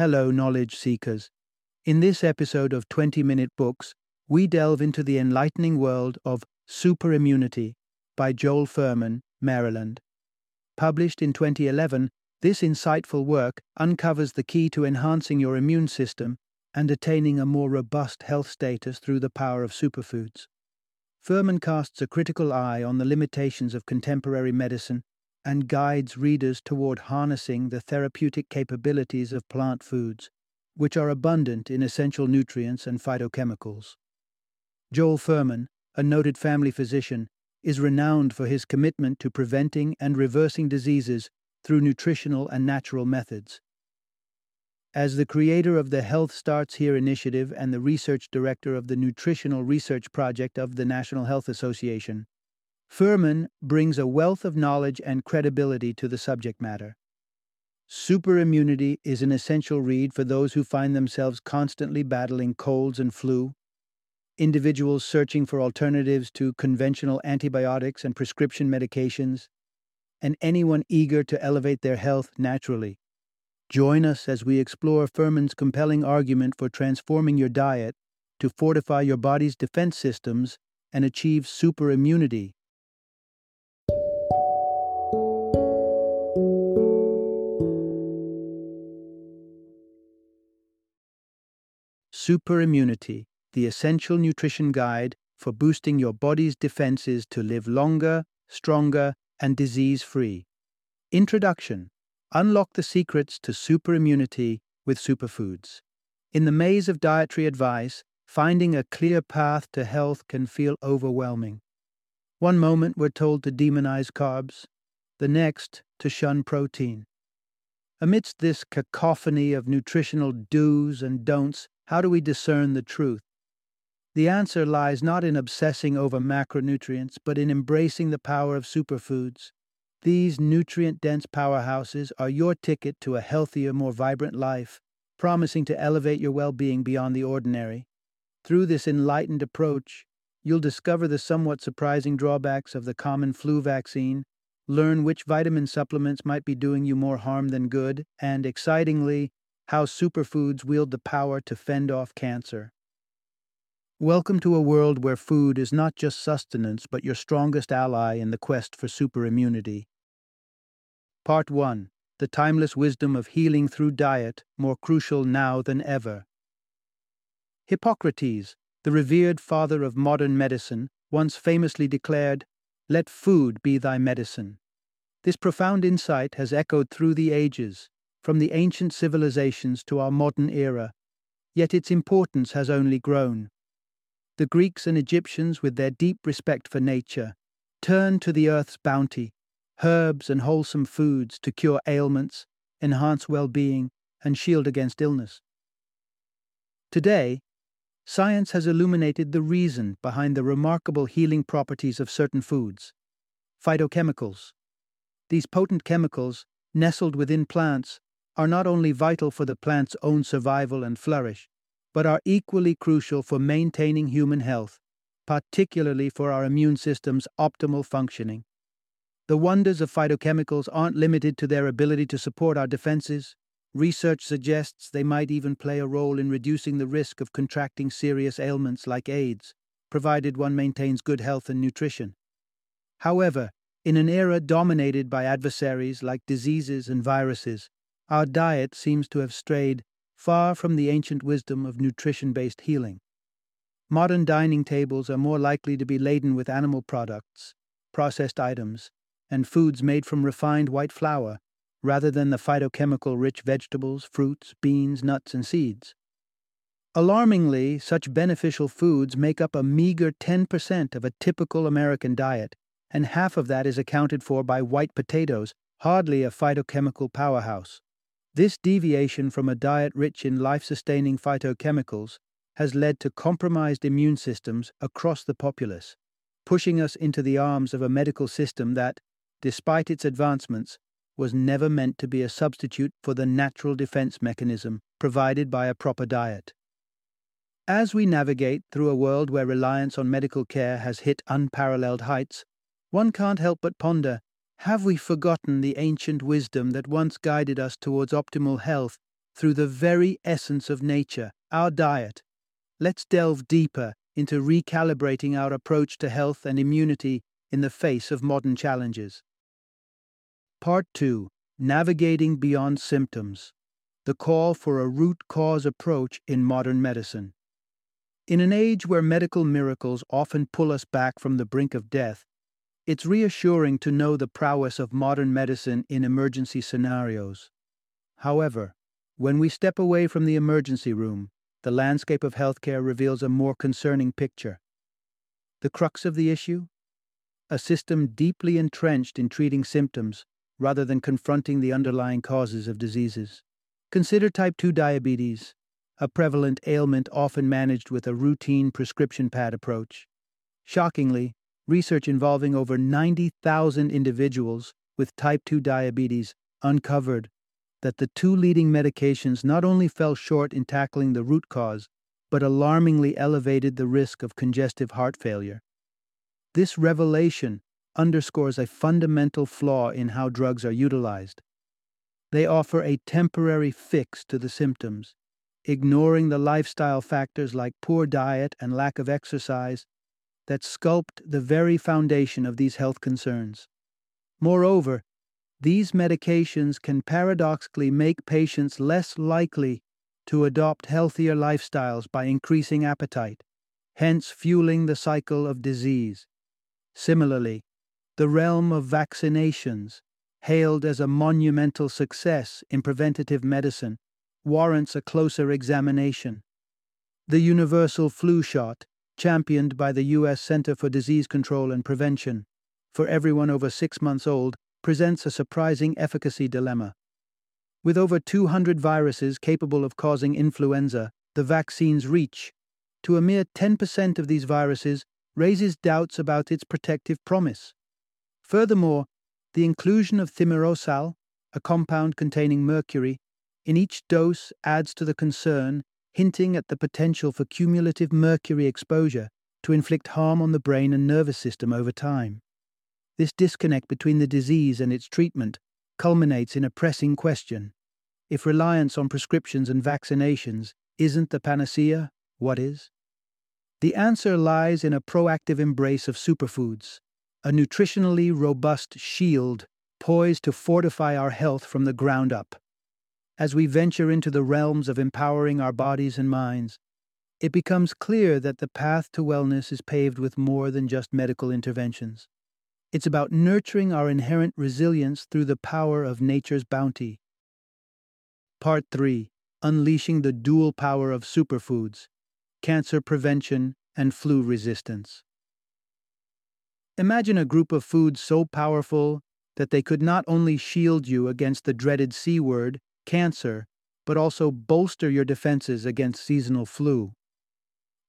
Hello, knowledge seekers. In this episode of 20 Minute Books, we delve into the enlightening world of Superimmunity by Joel Fuhrman, Maryland. Published in 2011, this insightful work uncovers the key to enhancing your immune system and attaining a more robust health status through the power of superfoods. Fuhrman casts a critical eye on the limitations of contemporary medicine and guides readers toward harnessing the therapeutic capabilities of plant foods, which are abundant in essential nutrients and phytochemicals. Joel Fuhrman, a noted family physician, is renowned for his commitment to preventing and reversing diseases through nutritional and natural methods. As the creator of the Health Starts Here initiative and the research director of the Nutritional Research Project of the National Health Association, Fuhrman brings a wealth of knowledge and credibility to the subject matter. Superimmunity is an essential read for those who find themselves constantly battling colds and flu, individuals searching for alternatives to conventional antibiotics and prescription medications, and anyone eager to elevate their health naturally. Join us as we explore Fuhrman's compelling argument for transforming your diet to fortify your body's defense systems and achieve superimmunity. Superimmunity, the essential nutrition guide for boosting your body's defenses to live longer, stronger, and disease free. Introduction Unlock the secrets to superimmunity with superfoods. In the maze of dietary advice, finding a clear path to health can feel overwhelming. One moment we're told to demonize carbs, the next to shun protein. Amidst this cacophony of nutritional do's and don'ts, how do we discern the truth? The answer lies not in obsessing over macronutrients, but in embracing the power of superfoods. These nutrient dense powerhouses are your ticket to a healthier, more vibrant life, promising to elevate your well being beyond the ordinary. Through this enlightened approach, you'll discover the somewhat surprising drawbacks of the common flu vaccine, learn which vitamin supplements might be doing you more harm than good, and, excitingly, how superfoods wield the power to fend off cancer. Welcome to a world where food is not just sustenance but your strongest ally in the quest for superimmunity. Part 1 The Timeless Wisdom of Healing Through Diet, More Crucial Now Than Ever. Hippocrates, the revered father of modern medicine, once famously declared, Let food be thy medicine. This profound insight has echoed through the ages, from the ancient civilizations to our modern era, yet its importance has only grown. The Greeks and Egyptians, with their deep respect for nature, turned to the earth's bounty herbs and wholesome foods to cure ailments, enhance well being, and shield against illness. Today, science has illuminated the reason behind the remarkable healing properties of certain foods phytochemicals. These potent chemicals, nestled within plants, are not only vital for the plant's own survival and flourish, but are equally crucial for maintaining human health, particularly for our immune system's optimal functioning. The wonders of phytochemicals aren't limited to their ability to support our defenses. Research suggests they might even play a role in reducing the risk of contracting serious ailments like AIDS, provided one maintains good health and nutrition. However, in an era dominated by adversaries like diseases and viruses, our diet seems to have strayed far from the ancient wisdom of nutrition based healing. Modern dining tables are more likely to be laden with animal products, processed items, and foods made from refined white flour, rather than the phytochemical rich vegetables, fruits, beans, nuts, and seeds. Alarmingly, such beneficial foods make up a meager 10% of a typical American diet, and half of that is accounted for by white potatoes, hardly a phytochemical powerhouse. This deviation from a diet rich in life sustaining phytochemicals has led to compromised immune systems across the populace, pushing us into the arms of a medical system that, despite its advancements, was never meant to be a substitute for the natural defense mechanism provided by a proper diet. As we navigate through a world where reliance on medical care has hit unparalleled heights, one can't help but ponder have we forgotten the ancient wisdom that once guided us towards optimal health through the very essence of nature, our diet. Let's delve deeper into recalibrating our approach to health and immunity in the face of modern challenges. Part 2 Navigating Beyond Symptoms The Call for a Root Cause Approach in Modern Medicine. In an age where medical miracles often pull us back from the brink of death, it's reassuring to know the prowess of modern medicine in emergency scenarios. However, when we step away from the emergency room, the landscape of healthcare reveals a more concerning picture. The crux of the issue? A system deeply entrenched in treating symptoms rather than confronting the underlying causes of diseases. Consider type 2 diabetes, a prevalent ailment often managed with a routine prescription pad approach. Shockingly, research involving over 90,000 individuals with type 2 diabetes uncovered that the two leading medications not only fell short in tackling the root cause, but alarmingly elevated the risk of congestive heart failure. This revelation underscores a fundamental flaw in how drugs are utilized. They offer a temporary fix to the symptoms, ignoring the lifestyle factors like poor diet and lack of exercise that sculpt the very foundation of these health concerns. Moreover, these medications can paradoxically make patients less likely to adopt healthier lifestyles by increasing appetite, hence fueling the cycle of disease. Similarly, the realm of vaccinations, hailed as a monumental success in preventative medicine, warrants a closer examination. The universal flu shot, championed by the U.S. Center for Disease Control and Prevention, for everyone over six months old, presents a surprising efficacy dilemma. With over 200 viruses capable of causing influenza, the vaccine's reach to a mere 10% of these viruses raises doubts about its protective promise. Furthermore, the inclusion of thimerosal, a compound containing mercury, in each dose adds to the concern, hinting at the potential for cumulative mercury exposure to inflict harm on the brain and nervous system over time. This disconnect between the disease and its treatment culminates in a pressing question. If reliance on prescriptions and vaccinations isn't the panacea, what is? The answer lies in a proactive embrace of superfoods, a nutritionally robust shield poised to fortify our health from the ground up. As we venture into the realms of empowering our bodies and minds, it becomes clear that the path to wellness is paved with more than just medical interventions. It's about nurturing our inherent resilience through the power of nature's bounty. Part 3 Unleashing the Dual Power of Superfoods Cancer Prevention and Flu Resistance. Imagine a group of foods so powerful that they could not only shield you against the dreaded C word, cancer, but also bolster your defenses against seasonal flu.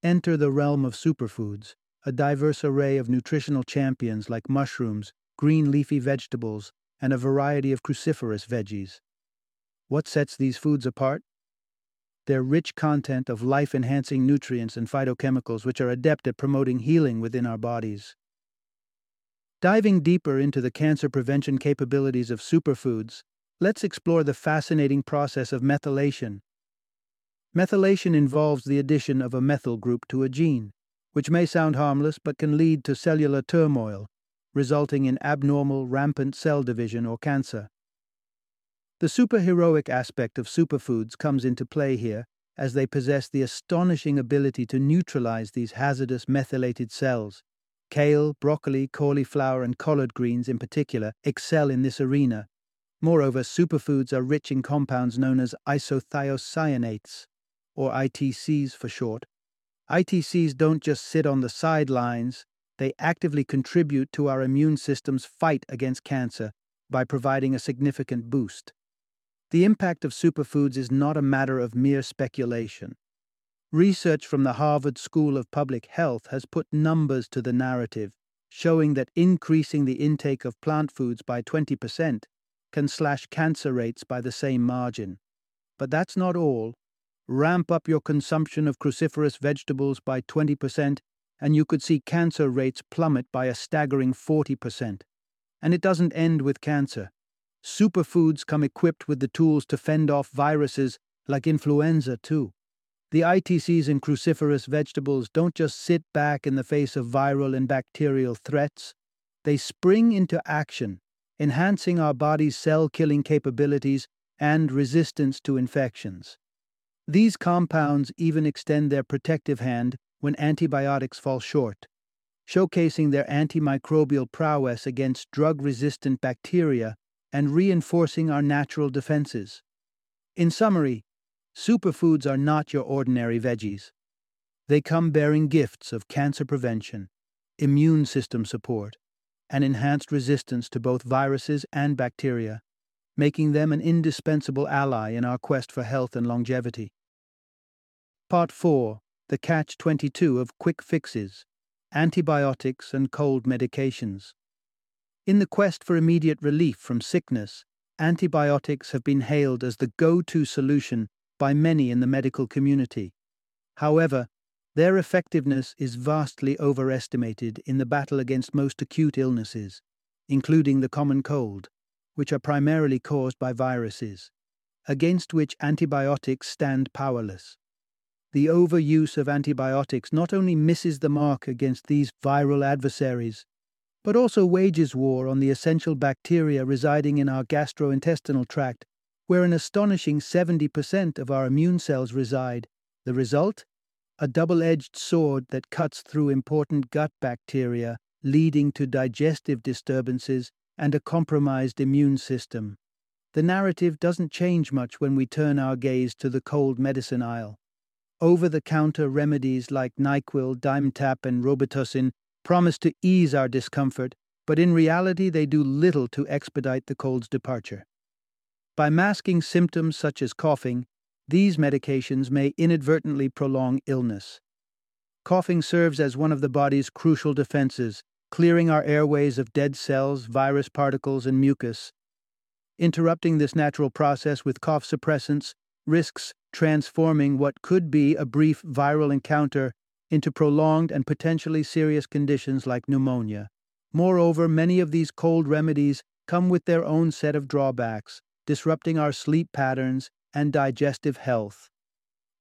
Enter the realm of superfoods a diverse array of nutritional champions like mushrooms, green leafy vegetables, and a variety of cruciferous veggies. What sets these foods apart? Their rich content of life enhancing nutrients and phytochemicals, which are adept at promoting healing within our bodies. Diving deeper into the cancer prevention capabilities of superfoods, let's explore the fascinating process of methylation. Methylation involves the addition of a methyl group to a gene which may sound harmless but can lead to cellular turmoil, resulting in abnormal, rampant cell division or cancer. The superheroic aspect of superfoods comes into play here, as they possess the astonishing ability to neutralize these hazardous methylated cells. Kale, broccoli, cauliflower, and collard greens in particular excel in this arena. Moreover, superfoods are rich in compounds known as isothiocyanates, or ITCs for short, ITCs don't just sit on the sidelines, they actively contribute to our immune system's fight against cancer by providing a significant boost. The impact of superfoods is not a matter of mere speculation. Research from the Harvard School of Public Health has put numbers to the narrative, showing that increasing the intake of plant foods by 20% can slash cancer rates by the same margin. But that's not all ramp up your consumption of cruciferous vegetables by 20%, and you could see cancer rates plummet by a staggering 40%. And it doesn't end with cancer. Superfoods come equipped with the tools to fend off viruses like influenza, too. The ITCs in cruciferous vegetables don't just sit back in the face of viral and bacterial threats, they spring into action, enhancing our body's cell killing capabilities and resistance to infections. These compounds even extend their protective hand when antibiotics fall short, showcasing their antimicrobial prowess against drug resistant bacteria and reinforcing our natural defenses. In summary, superfoods are not your ordinary veggies. They come bearing gifts of cancer prevention, immune system support, and enhanced resistance to both viruses and bacteria, making them an indispensable ally in our quest for health and longevity. Part 4 The Catch 22 of Quick Fixes Antibiotics and Cold Medications. In the quest for immediate relief from sickness, antibiotics have been hailed as the go to solution by many in the medical community. However, their effectiveness is vastly overestimated in the battle against most acute illnesses, including the common cold, which are primarily caused by viruses, against which antibiotics stand powerless. The overuse of antibiotics not only misses the mark against these viral adversaries, but also wages war on the essential bacteria residing in our gastrointestinal tract, where an astonishing 70% of our immune cells reside. The result? A double edged sword that cuts through important gut bacteria, leading to digestive disturbances and a compromised immune system. The narrative doesn't change much when we turn our gaze to the cold medicine aisle. Over the counter remedies like NyQuil, Dimetapp, and Robitussin promise to ease our discomfort, but in reality they do little to expedite the cold's departure. By masking symptoms such as coughing, these medications may inadvertently prolong illness. Coughing serves as one of the body's crucial defenses, clearing our airways of dead cells, virus particles, and mucus. Interrupting this natural process with cough suppressants risks transforming what could be a brief viral encounter into prolonged and potentially serious conditions like pneumonia. Moreover, many of these cold remedies come with their own set of drawbacks, disrupting our sleep patterns and digestive health.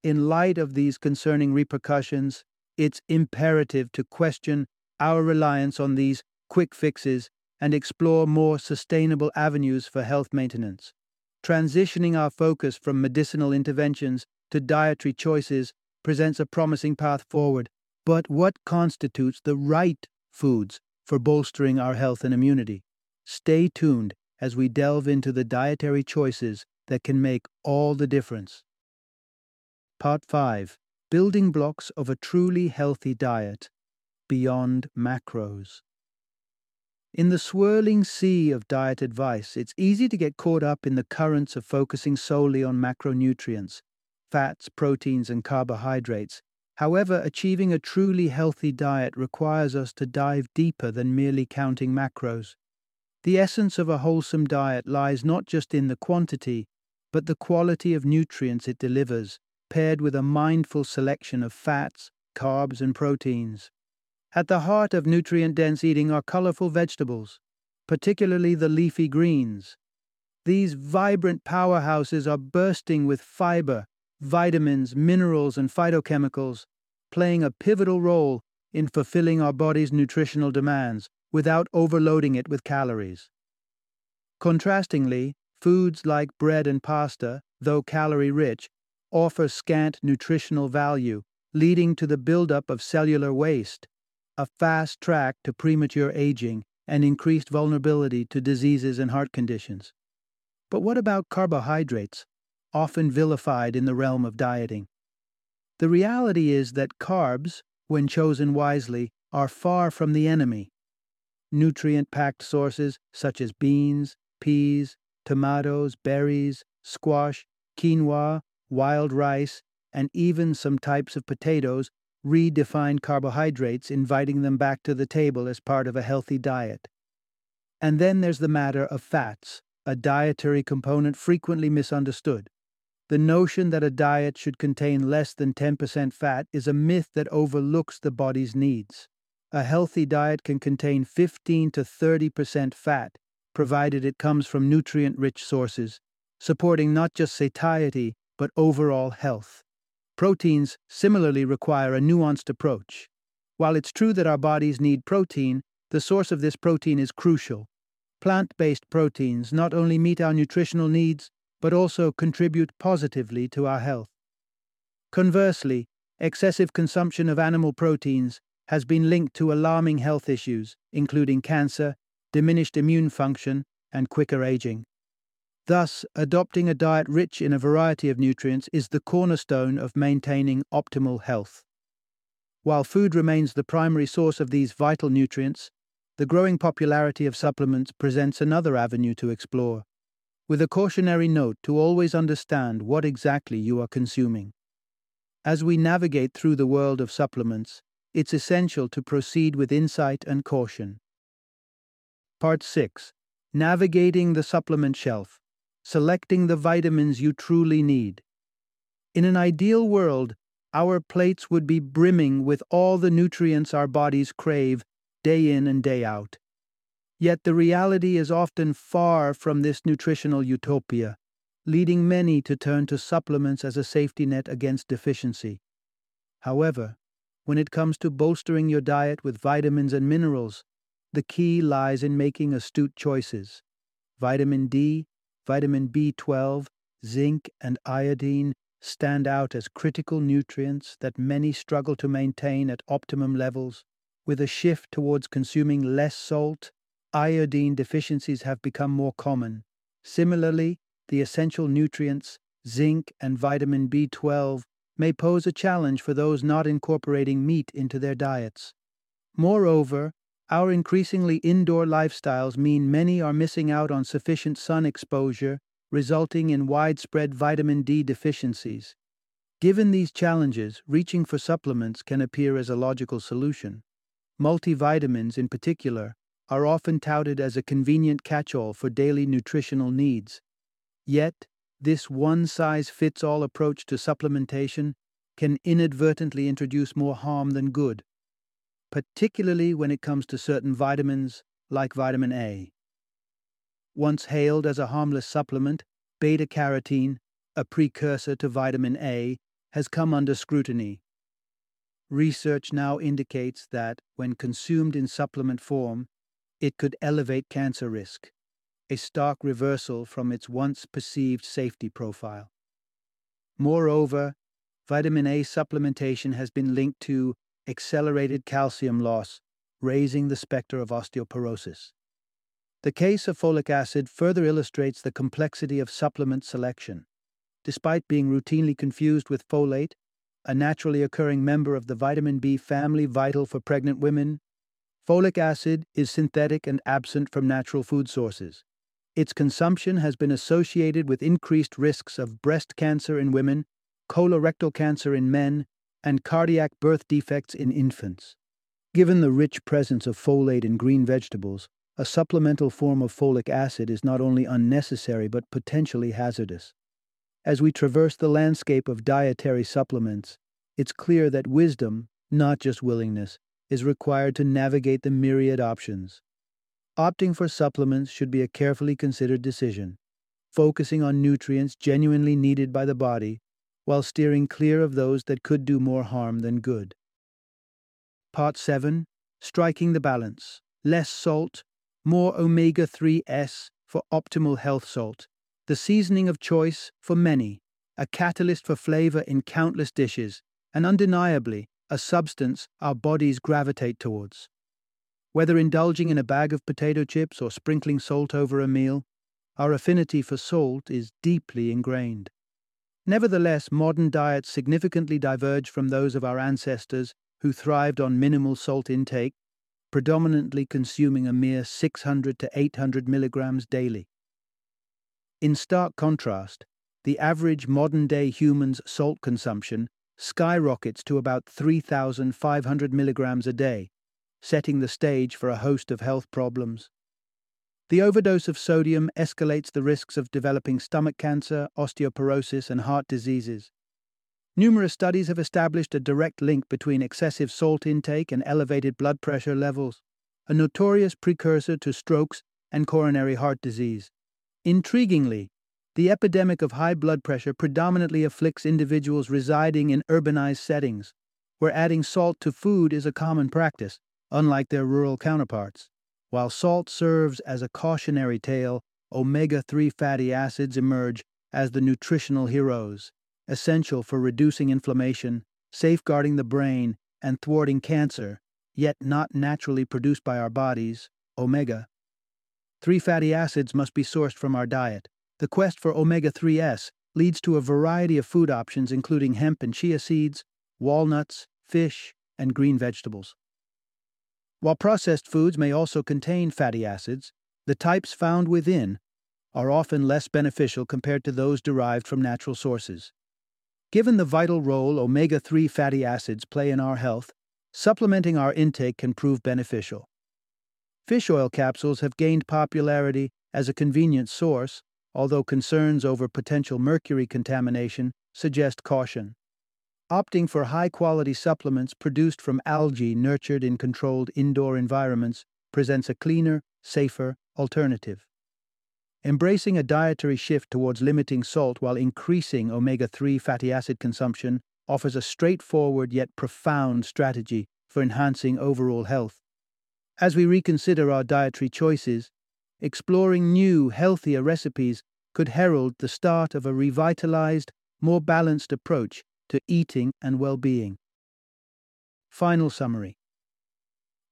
In light of these concerning repercussions, it's imperative to question our reliance on these quick fixes and explore more sustainable avenues for health maintenance. Transitioning our focus from medicinal interventions to dietary choices presents a promising path forward, but what constitutes the right foods for bolstering our health and immunity? Stay tuned as we delve into the dietary choices that can make all the difference. Part 5 Building Blocks of a Truly Healthy Diet Beyond Macros. In the swirling sea of diet advice, it's easy to get caught up in the currents of focusing solely on macronutrients fats, proteins, and carbohydrates. However, achieving a truly healthy diet requires us to dive deeper than merely counting macros. The essence of a wholesome diet lies not just in the quantity, but the quality of nutrients it delivers, paired with a mindful selection of fats, carbs, and proteins. At the heart of nutrient dense eating are colorful vegetables, particularly the leafy greens. These vibrant powerhouses are bursting with fiber, vitamins, minerals, and phytochemicals, playing a pivotal role in fulfilling our body's nutritional demands without overloading it with calories. Contrastingly, foods like bread and pasta, though calorie rich, offer scant nutritional value, leading to the buildup of cellular waste, a fast track to premature aging and increased vulnerability to diseases and heart conditions. But what about carbohydrates? often vilified in the realm of dieting. The reality is that carbs, when chosen wisely, are far from the enemy. Nutrient packed sources such as beans, peas, tomatoes, berries, squash, quinoa, wild rice, and even some types of potatoes redefine carbohydrates, inviting them back to the table as part of a healthy diet. And then there's the matter of fats, a dietary component frequently misunderstood. The notion that a diet should contain less than 10% fat is a myth that overlooks the body's needs. A healthy diet can contain 15 to 30% fat, provided it comes from nutrient rich sources, supporting not just satiety, but overall health. Proteins similarly require a nuanced approach. While it's true that our bodies need protein, the source of this protein is crucial. Plant based proteins not only meet our nutritional needs, but also contribute positively to our health. Conversely, excessive consumption of animal proteins has been linked to alarming health issues, including cancer, diminished immune function, and quicker aging. Thus, adopting a diet rich in a variety of nutrients is the cornerstone of maintaining optimal health. While food remains the primary source of these vital nutrients, the growing popularity of supplements presents another avenue to explore, with a cautionary note to always understand what exactly you are consuming. As we navigate through the world of supplements, it's essential to proceed with insight and caution. Part 6 Navigating the Supplement Shelf Selecting the Vitamins You Truly Need. In an ideal world, our plates would be brimming with all the nutrients our bodies crave day in and day out. Yet the reality is often far from this nutritional utopia, leading many to turn to supplements as a safety net against deficiency. However, when it comes to bolstering your diet with vitamins and minerals, the key lies in making astute choices. Vitamin D, vitamin B12, zinc, and iodine stand out as critical nutrients that many struggle to maintain at optimum levels. With a shift towards consuming less salt, iodine deficiencies have become more common. Similarly, the essential nutrients, zinc and vitamin B12, may pose a challenge for those not incorporating meat into their diets. Moreover, our increasingly indoor lifestyles mean many are missing out on sufficient sun exposure, resulting in widespread vitamin D deficiencies. Given these challenges, reaching for supplements can appear as a logical solution. Multivitamins, in particular, are often touted as a convenient catch all for daily nutritional needs. Yet, this one size fits all approach to supplementation can inadvertently introduce more harm than good, particularly when it comes to certain vitamins like vitamin A. Once hailed as a harmless supplement, beta carotene, a precursor to vitamin A, has come under scrutiny. Research now indicates that, when consumed in supplement form, it could elevate cancer risk a stark reversal from its once perceived safety profile. Moreover, vitamin A supplementation has been linked to accelerated calcium loss, raising the specter of osteoporosis. The case of folic acid further illustrates the complexity of supplement selection. Despite being routinely confused with folate, a naturally occurring member of the vitamin B family vital for pregnant women, folic acid is synthetic and absent from natural food sources. Its consumption has been associated with increased risks of breast cancer in women, colorectal cancer in men, and cardiac birth defects in infants. Given the rich presence of folate in green vegetables, a supplemental form of folic acid is not only unnecessary but potentially hazardous. As we traverse the landscape of dietary supplements, it's clear that wisdom, not just willingness, is required to navigate the myriad options. Opting for supplements should be a carefully considered decision, focusing on nutrients genuinely needed by the body while steering clear of those that could do more harm than good. Part 7 Striking the Balance Less salt, more omega 3S for optimal health salt, the seasoning of choice for many, a catalyst for flavor in countless dishes, and undeniably a substance our bodies gravitate towards. Whether indulging in a bag of potato chips or sprinkling salt over a meal, our affinity for salt is deeply ingrained. Nevertheless, modern diets significantly diverge from those of our ancestors who thrived on minimal salt intake, predominantly consuming a mere 600 to 800 milligrams daily. In stark contrast, the average modern day human's salt consumption skyrockets to about 3,500 milligrams a day, setting the stage for a host of health problems. The overdose of sodium escalates the risks of developing stomach cancer, osteoporosis, and heart diseases. Numerous studies have established a direct link between excessive salt intake and elevated blood pressure levels, a notorious precursor to strokes and coronary heart disease. Intriguingly, The epidemic of high blood pressure predominantly afflicts individuals residing in urbanized settings, where adding salt to food is a common practice, unlike their rural counterparts. While salt serves as a cautionary tale, omega 3 fatty acids emerge as the nutritional heroes, essential for reducing inflammation, safeguarding the brain, and thwarting cancer, yet not naturally produced by our bodies. Omega 3 fatty acids must be sourced from our diet. The quest for omega 3s leads to a variety of food options, including hemp and chia seeds, walnuts, fish, and green vegetables. While processed foods may also contain fatty acids, the types found within are often less beneficial compared to those derived from natural sources. Given the vital role omega 3 fatty acids play in our health, supplementing our intake can prove beneficial. Fish oil capsules have gained popularity as a convenient source, although concerns over potential mercury contamination suggest caution. Opting for high quality supplements produced from algae nurtured in controlled indoor environments presents a cleaner, safer alternative. Embracing a dietary shift towards limiting salt while increasing omega 3 fatty acid consumption offers a straightforward yet profound strategy for enhancing overall health. As we reconsider our dietary choices, exploring new, healthier recipes could herald the start of a revitalized, more balanced approach to eating and well being. Final summary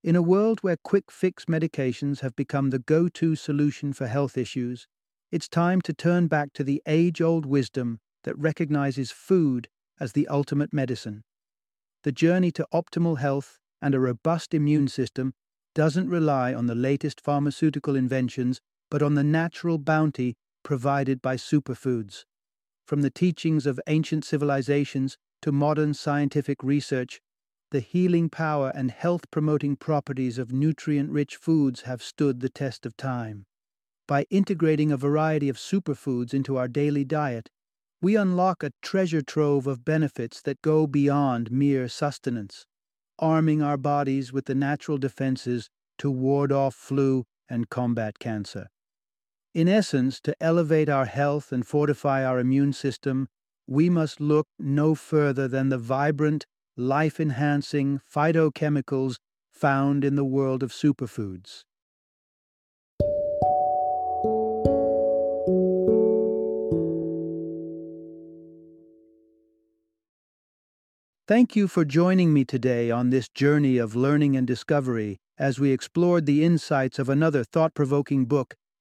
In a world where quick fix medications have become the go to solution for health issues, it's time to turn back to the age old wisdom that recognizes food as the ultimate medicine. The journey to optimal health and a robust immune system doesn't rely on the latest pharmaceutical inventions, but on the natural bounty provided by superfoods. From the teachings of ancient civilizations to modern scientific research, the healing power and health promoting properties of nutrient rich foods have stood the test of time. By integrating a variety of superfoods into our daily diet, we unlock a treasure trove of benefits that go beyond mere sustenance, arming our bodies with the natural defenses to ward off flu and combat cancer. In essence, to elevate our health and fortify our immune system, we must look no further than the vibrant, life enhancing phytochemicals found in the world of superfoods. Thank you for joining me today on this journey of learning and discovery as we explored the insights of another thought provoking book